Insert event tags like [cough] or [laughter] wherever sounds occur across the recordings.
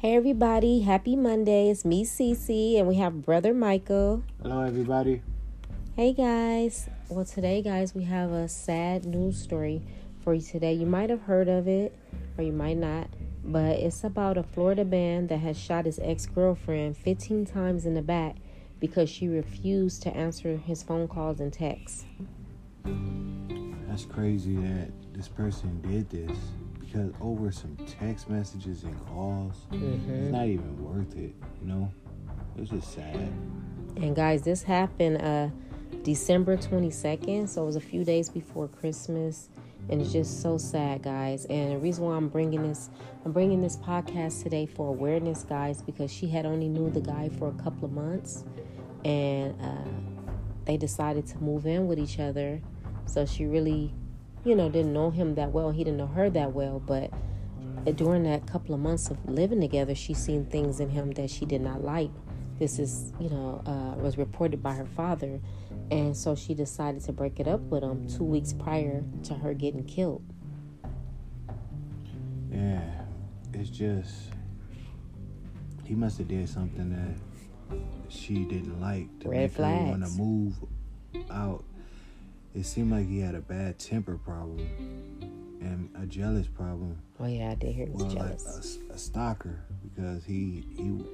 Hey everybody, happy Monday. It's me, Cece, and we have brother Michael. Hello everybody. Hey guys. Well, today, guys, we have a sad news story for you today. You might have heard of it, or you might not, but it's about a Florida man that has shot his ex girlfriend 15 times in the back because she refused to answer his phone calls and texts. That's crazy that this person did this because over some text messages and calls, Mm-hmm. it's not even worth it. You know, it's just sad. And guys, this happened uh December 22nd, so it was a few days before Christmas, and it's just so sad, guys. And the reason why I'm bringing this I'm bringing this podcast today for awareness, guys, because she had only knew the guy for a couple of months and uh they decided to move in with each other. So she really, you know, didn't know him that well. He didn't know her that well, but during that couple of months of living together, she seen things in him that she did not like. This is, you know, uh, was reported by her father, and so she decided to break it up with him two weeks prior to her getting killed. Yeah, it's just he must have did something that she didn't like to Red make her want to move out. It seemed like he had a bad temper problem and a jealous problem. Oh yeah, I did hear he was well, like a, a stalker because he he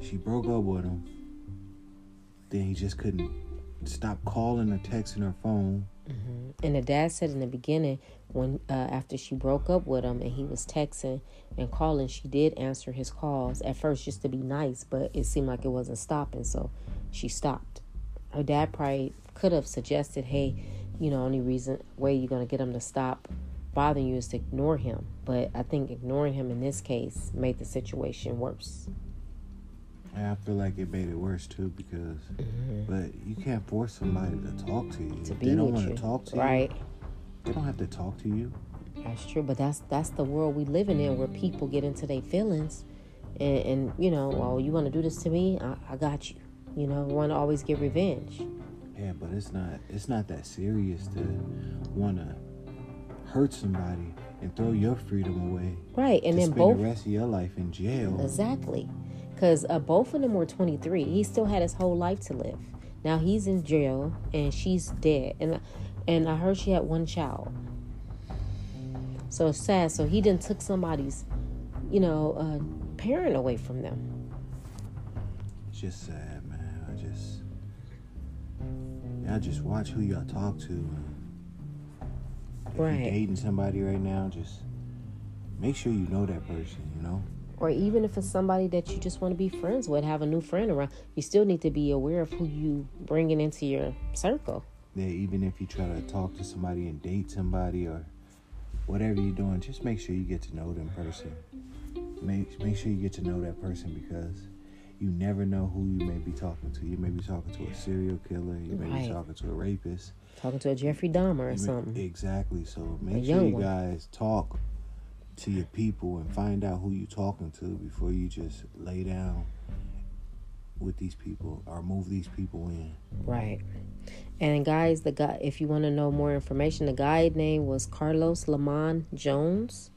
she broke up with him. Then he just couldn't stop calling or texting her phone. hmm And the dad said in the beginning, when uh, after she broke up with him and he was texting and calling, she did answer his calls at first just to be nice, but it seemed like it wasn't stopping, so she stopped. Her dad probably could have suggested, "Hey, you know, only reason way you're gonna get him to stop bothering you is to ignore him." But I think ignoring him in this case made the situation worse. I feel like it made it worse too because, but you can't force somebody to talk to you. Mm-hmm. To be they don't want to talk to right? you. Right? They don't have to talk to you. That's true, but that's that's the world we living in, where people get into their feelings, and, and you know, well, you want to do this to me, I, I got you. You know, want to always get revenge. Yeah, but it's not. It's not that serious to want to hurt somebody and throw your freedom away. Right, and then spend both the rest of your life in jail. exactly, because uh, both of them were 23. He still had his whole life to live. Now he's in jail and she's dead, and and I heard she had one child. So it's sad. So he didn't took somebody's, you know, uh, parent away from them. It's just sad, man. I just, y'all just watch who y'all talk to. If Right. you're dating somebody right now, just make sure you know that person. You know. or even if it's somebody that you just want to be friends with, have a new friend around, you still need to be aware of who you bringing into your circle. Yeah, even if you try to talk to somebody and date somebody or whatever you're doing, just make sure you get to know them person. Make make sure you get to know that person because you never know who you may be talking to. You may be talking to a serial killer. You may Right. be talking to a rapist. Talking to a Jeffrey Dahmer or may- something. exactly. So make sure you one. guys talk to your people and find out who you're talking to before you just lay down with these people or move these people in. Right. And guys, the guy, if you want to know more information, the guy name was Carlos Lamont Jones,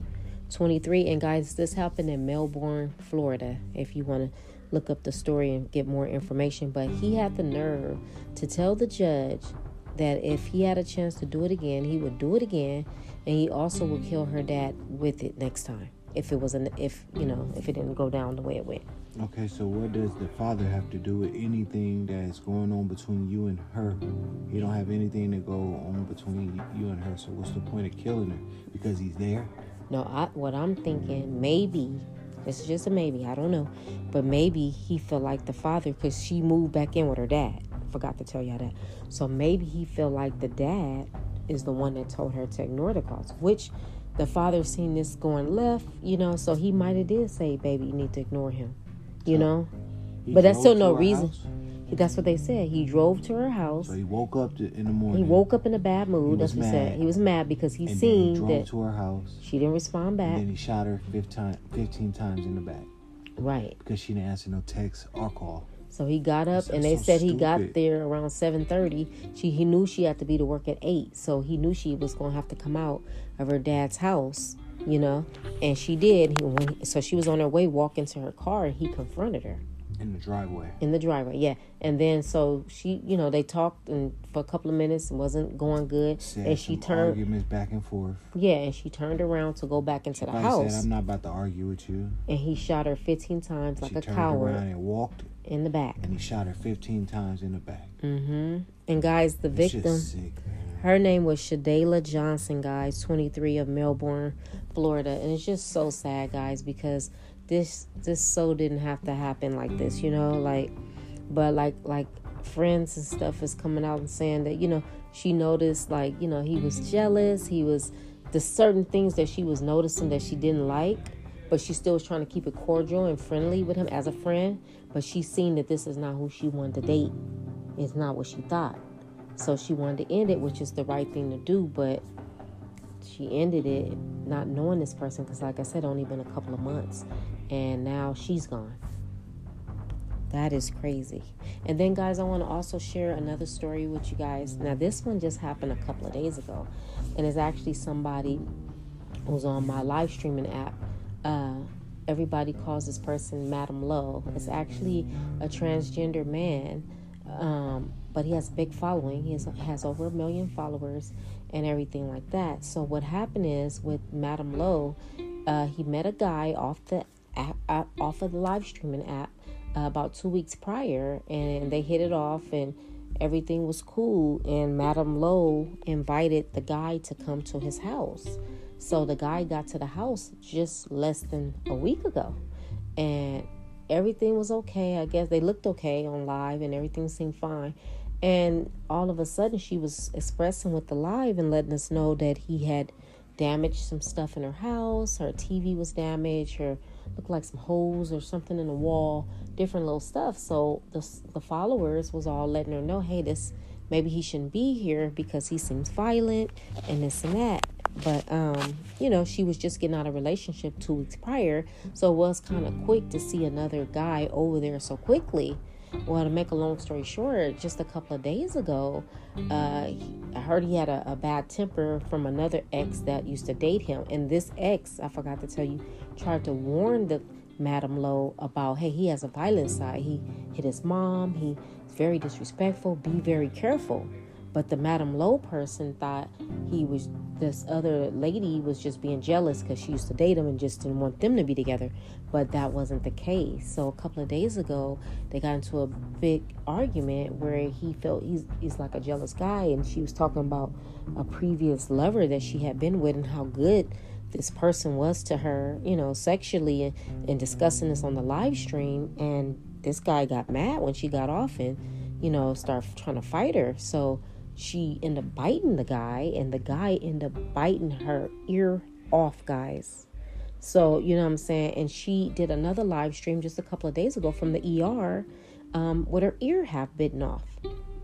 23. And guys, this happened in Melbourne, Florida. If you want to look up the story and get more information, but he had the nerve to tell the judge that if he had a chance to do it again, he would do it again, and he also would kill her dad with it next time. If it was an, if you know, if it didn't go down the way it went. Okay, so what does the father have to do with anything that is going on between you and her? He don't have anything to go on between you and her. So what's the point of killing her? Because he's there. No, I, what I'm thinking, maybe is just a maybe. I don't know, but maybe he felt like the father because she moved back in with her dad. Forgot to tell y'all that. So maybe he felt like the dad is the one that told her to ignore the calls, which the father seen this going left, you know. So he might have did say, "Baby, you need to ignore him," you know. He But that's still no reason. house. That's what they said. He drove to her house. So he woke up to, in the morning. He woke up in a bad mood. That's what he said. He was mad because he and he seen drove that to her house. she didn't respond And back. then he shot her 15, 15 times in the back Right. because she didn't answer no text or call. So he got up, That's and they so said he got there around seven thirty. She he knew she had to be to work at eight, so he knew she was gonna have to come out of her dad's house. you know, and she did. He, so she was on her way walking to her car, and he confronted her in the driveway. In the driveway, yeah. And then so she, you know, they talked and for a couple of minutes, it wasn't going good, Said and she turned. arguments back and forth. Yeah, and she turned around to go back into the Probably house, Said, I'm not about to argue with you. and he shot her 15 times like she a turned coward around and walked, in the back. and he shot her 15 times in the back. Mm-hmm. And guys, the victim. sick. Her name was Shadayla Johnson, guys, 23 of Melbourne, Florida. And it's just so sad, guys, because this this so didn't have to happen like this, you know, like but like like friends and stuff is coming out and saying that, you know, she noticed like, you know, he was jealous, he was the certain things that she was noticing that she didn't like, but she still was trying to keep it cordial and friendly with him as a friend, but she seen that this is not who she wanted to date. It's not what she thought. So she wanted to end it, which is the right thing to do, but she ended it not knowing this person because, like I said, only been a couple of months, and now she's gone. That is crazy. And then, guys, I want to also share another story with you guys. Now, this one just happened a couple of days ago, and it's actually somebody who's on my live streaming app. Uh, everybody calls this person Madam Low. It's actually a transgender man, um, but he has a big following. He has, has over a million followers and everything like that. So what happened is with Madam Low, uh, he met a guy off the app, uh, off of the live streaming app uh, about two weeks prior, and they hit it off and. Everything was cool, and Madame Low invited the guy to come to his house. So the guy got to the house just less than a week ago, and everything was okay. I guess they looked okay on live, and everything seemed fine. And all of a sudden, she was expressing with the live and letting us know that he had damaged some stuff in her house. Her TV was damaged. Her looked like some holes or something in the wall. Different little stuff. So the the followers was all letting her know, hey, this maybe he shouldn't be here because he seems violent and this and that. But um, you know, she was just getting out of relationship two weeks prior, so it was kind of quick to see another guy over there so quickly. Well, to make a long story short, just a couple of days ago, uh, he, I heard he had a, a bad temper from another ex that used to date him, and this ex, I forgot to tell you, tried to warn the Madam Low about, hey, he has a violent side. He hit his mom. He's very disrespectful. Be very careful. But the Madam Low person thought he was this other lady was just being jealous because she used to date him and just didn't want them to be together. But that wasn't the case. So a couple of days ago, they got into a big argument where he felt he's he's like a jealous guy, and she was talking about a previous lover that she had been with and how good this person was to her, you know, sexually, and, and discussing this on the live stream. And this guy got mad when she got off and, you know, started trying to fight her. So she ended up biting the guy, and the guy ended up biting her ear off, guys. So, you know what I'm saying? And she did another live stream just a couple of days ago from the ER um, with her ear half bitten off.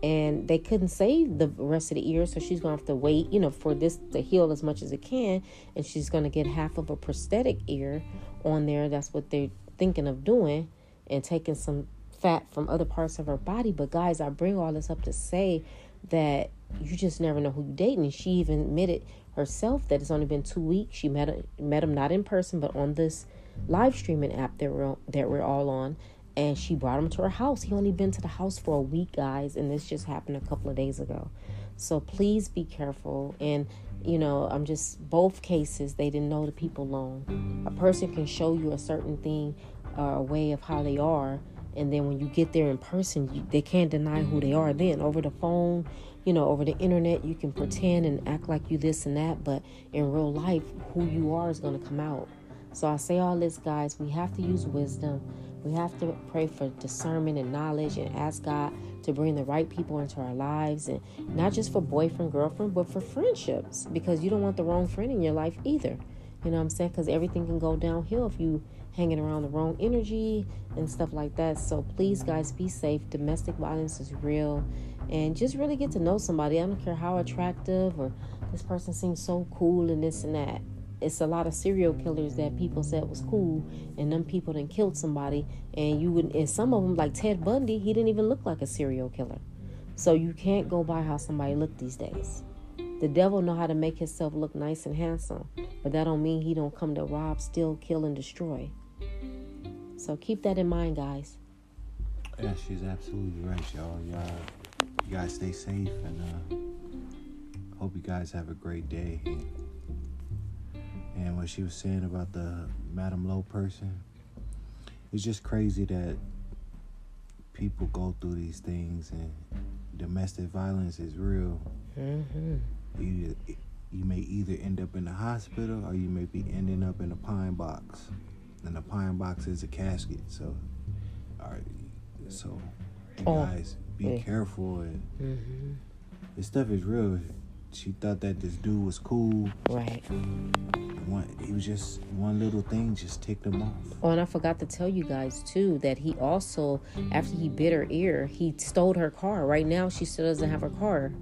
And they couldn't save the rest of the ear, so she's gonna have to wait, you know, for this to heal as much as it can. And she's gonna get half of a prosthetic ear on there. That's what they're thinking of doing, and taking some fat from other parts of her body. But guys, I bring all this up to say that you just never know who you're dating. She even admitted herself that it's only been two weeks. She met met him not in person, but on this live streaming app that we're that we're all on. And she brought him to her house. He only been to the house for a week, guys, and this just happened a couple of days ago. So please be careful. And you know, I'm just both cases. They didn't know the people long. A person can show you a certain thing, uh, a way of how they are, and then when you get there in person, you, they can't deny who they are. Then over the phone, you know, over the internet, you can pretend and act like you this and that, but in real life, who you are is going to come out. So I say all this, guys. We have to use wisdom. We have to pray for discernment and knowledge and ask God to bring the right people into our lives and not just for boyfriend, girlfriend, but for friendships because you don't want the wrong friend in your life either. You know what I'm saying? Because everything can go downhill if you hanging around the wrong energy and stuff like that. So please, guys, be safe. Domestic violence is real, and just really get to know somebody. I don't care how attractive or this person seems so cool and this and that. It's a lot of serial killers that people said was cool, and them people then killed somebody, and you would. And some of them, like Ted Bundy, he didn't even look like a serial killer. So you can't go by how somebody looked these days. The devil know how to make himself look nice and handsome, but that don't mean he don't come to rob, steal, kill, and destroy. So keep that in mind, guys. Yeah, she's absolutely right, y'all. Y'all, you guys stay safe, and uh, hope you guys have a great day. And what she was saying about the Madame Low person, it's just crazy that people go through these things, and domestic violence is real. Mm-hmm. You, you may either end up in the hospital or you may be ending up in a pine box, and the pine box is a casket. So, all right, so you Oh, guys be yeah. careful. And Mm-hmm. this stuff is real. She thought that this dude was cool. Right. One, he was just one little thing just ticked him off. Oh, and I forgot to tell you guys too that he also, after he bit her ear, he stole her car. Right now, she still doesn't have her car,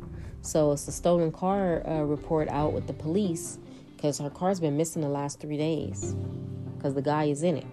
so it's a stolen car uh, report out with the police because her car's been missing the last three days because the guy is in it.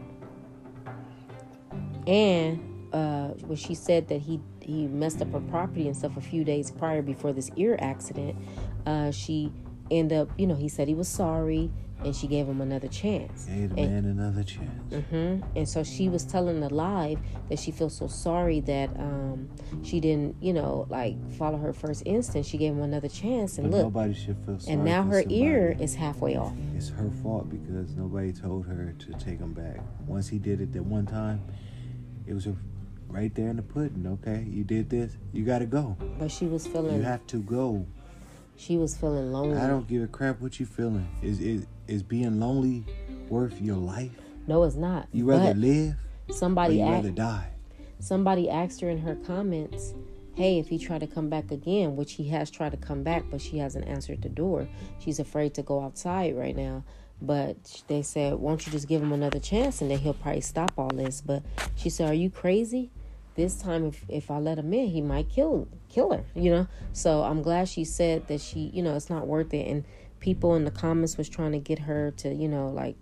And uh, when she said that he he messed up her property and stuff a few days prior before this ear accident, uh, she ended up, you know, he said he was sorry and she gave him another chance. Gave the And- man another chance. hmm And so she was telling the live that she feels so sorry that um, she didn't, you know, like follow her first instinct. She gave him another chance, and But look, nobody should feel sorry. and now her somebody. ear is halfway off. It's her fault because nobody told her to take him back. Once he did it that one time, it was right there in the pudding. Okay, you did this, you got to go. But she was feeling. You have to go. she was feeling lonely. I don't give a crap what you feeling. Is is is being lonely worth your life? no, it's not. You rather but live somebody you asked, rather die? somebody asked her in her comments, "Hey, if he tried to come back again, which he has tried to come back, but she hasn't answered the door. She's afraid to go outside right now." But they said, "Won't you just give him another chance, and then he'll probably stop all this." But she said, "Are you crazy? This time, if if I let him in, he might kill kill her." You know. So I'm glad she said that she, you know, it's not worth it. And people in the comments was trying to get her to, you know, like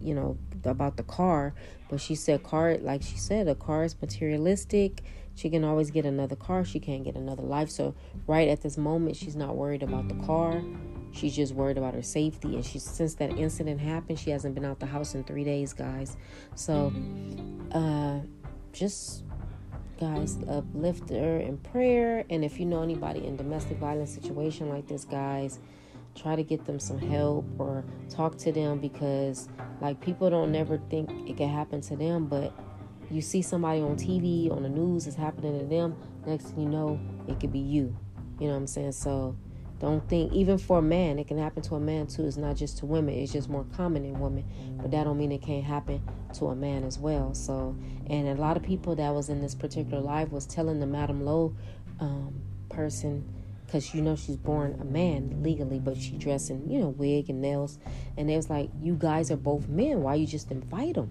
you know about the car but she said car like she said a car is materialistic. She can always get another car. She can't get another life. So right at this moment she's not worried about the car. She's just worried about her safety. And she since that incident happened she hasn't been out the house in three days guys. So uh just guys uplift her in prayer. And if you know anybody in domestic violence situation like this guys try to get them some help or talk to them because like people don't never think it can happen to them but you see somebody on TV on the news is happening to them next thing you know it could be you. You know what I'm saying? So don't think even for a man it can happen to a man too. It's not just to women. It's just more common in women but that don't mean it can't happen to a man as well. So and a lot of people that was in this particular live was telling the Madam Low um, person because you know she's born a man legally, but she dressed in you know wig and nails, and it was like you guys are both men. Why you just invite them?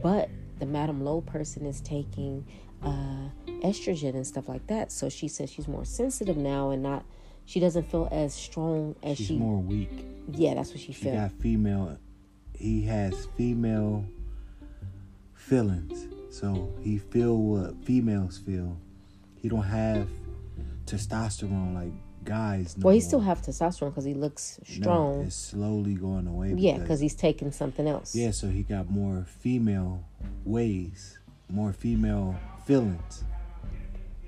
But the Madam Low person is taking uh, estrogen and stuff like that, so she says she's more sensitive now and not. She doesn't feel as strong as She's she. more weak. yeah, that's what she, She got female. He has female feelings, so he feel what females feel. He don't have testosterone like guys. No well, he more. still have testosterone because he looks No, strong. it's slowly going away. yeah, because he's taking something else. yeah, so he got more female ways, more female feelings.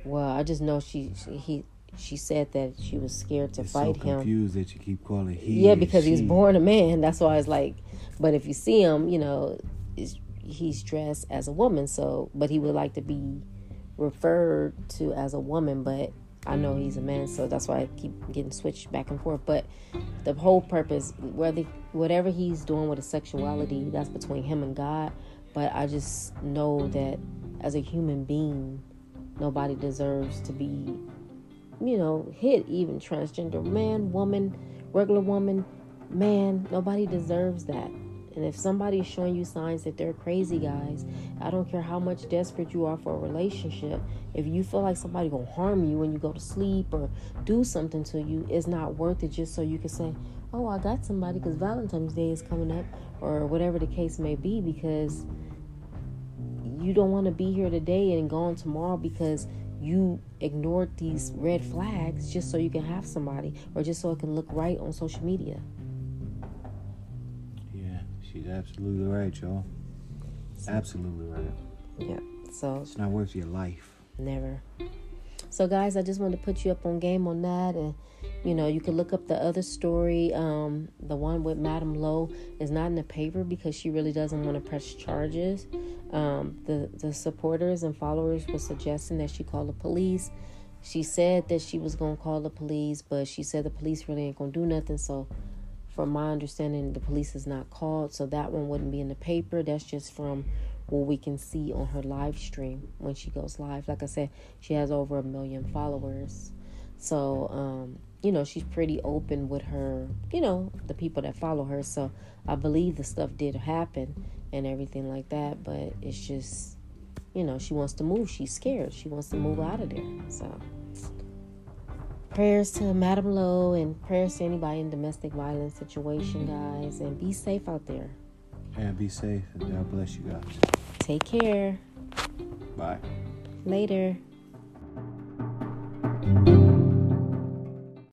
Well, I just know she, she he she said that she was scared to It's fight so him. confused that you keep calling he. Yeah, because he's born a man. [laughs] That's why it's like, but if you see him, you know, is he's dressed as a woman. So, but he would like to be referred to as a woman. But I know he's a man, so that's why I keep getting switched back and forth. But the whole purpose, whether whatever he's doing with his sexuality, that's between him and God. But I just know that as a human being, nobody deserves to be you know, hit even transgender man, woman, regular woman, man, nobody deserves that. And if somebody's showing you signs that they're crazy, guys, I don't care how much desperate you are for a relationship. If you feel like somebody gonna harm you when you go to sleep or do something to you, it's not worth it just so you can say, "Oh, I got somebody," because Valentine's Day is coming up, or whatever the case may be, because you don't want to be here today and gone tomorrow because you ignored these red flags just so you can have somebody or just so it can look right on social media. She's absolutely right, y'all. Absolutely right. Yeah. So It's not worth your life. never. So guys, I just wanted to put you up on game on that and you know, you can look up the other story. Um, the one with Madam Lowe is not in the paper because she really doesn't want to press charges. Um, the the supporters and followers were suggesting that she call the police. She said that she was gonna call the police, but she said the police really ain't gonna do nothing. So, from my understanding, the police is not called, so that one wouldn't be in the paper. That's just from what we can see on her live stream when she goes live. Like I said, she has over a million followers. So, um, you know, she's pretty open with her, you know, the people that follow her. So I believe the stuff did happen and everything like that. But it's just, you know, she wants to move. She's scared. She wants to move out of there. So prayers to Madam Lowe and prayers to anybody in domestic violence situation, guys. And be safe out there. And be safe and God bless you guys. Take care. Bye. Later.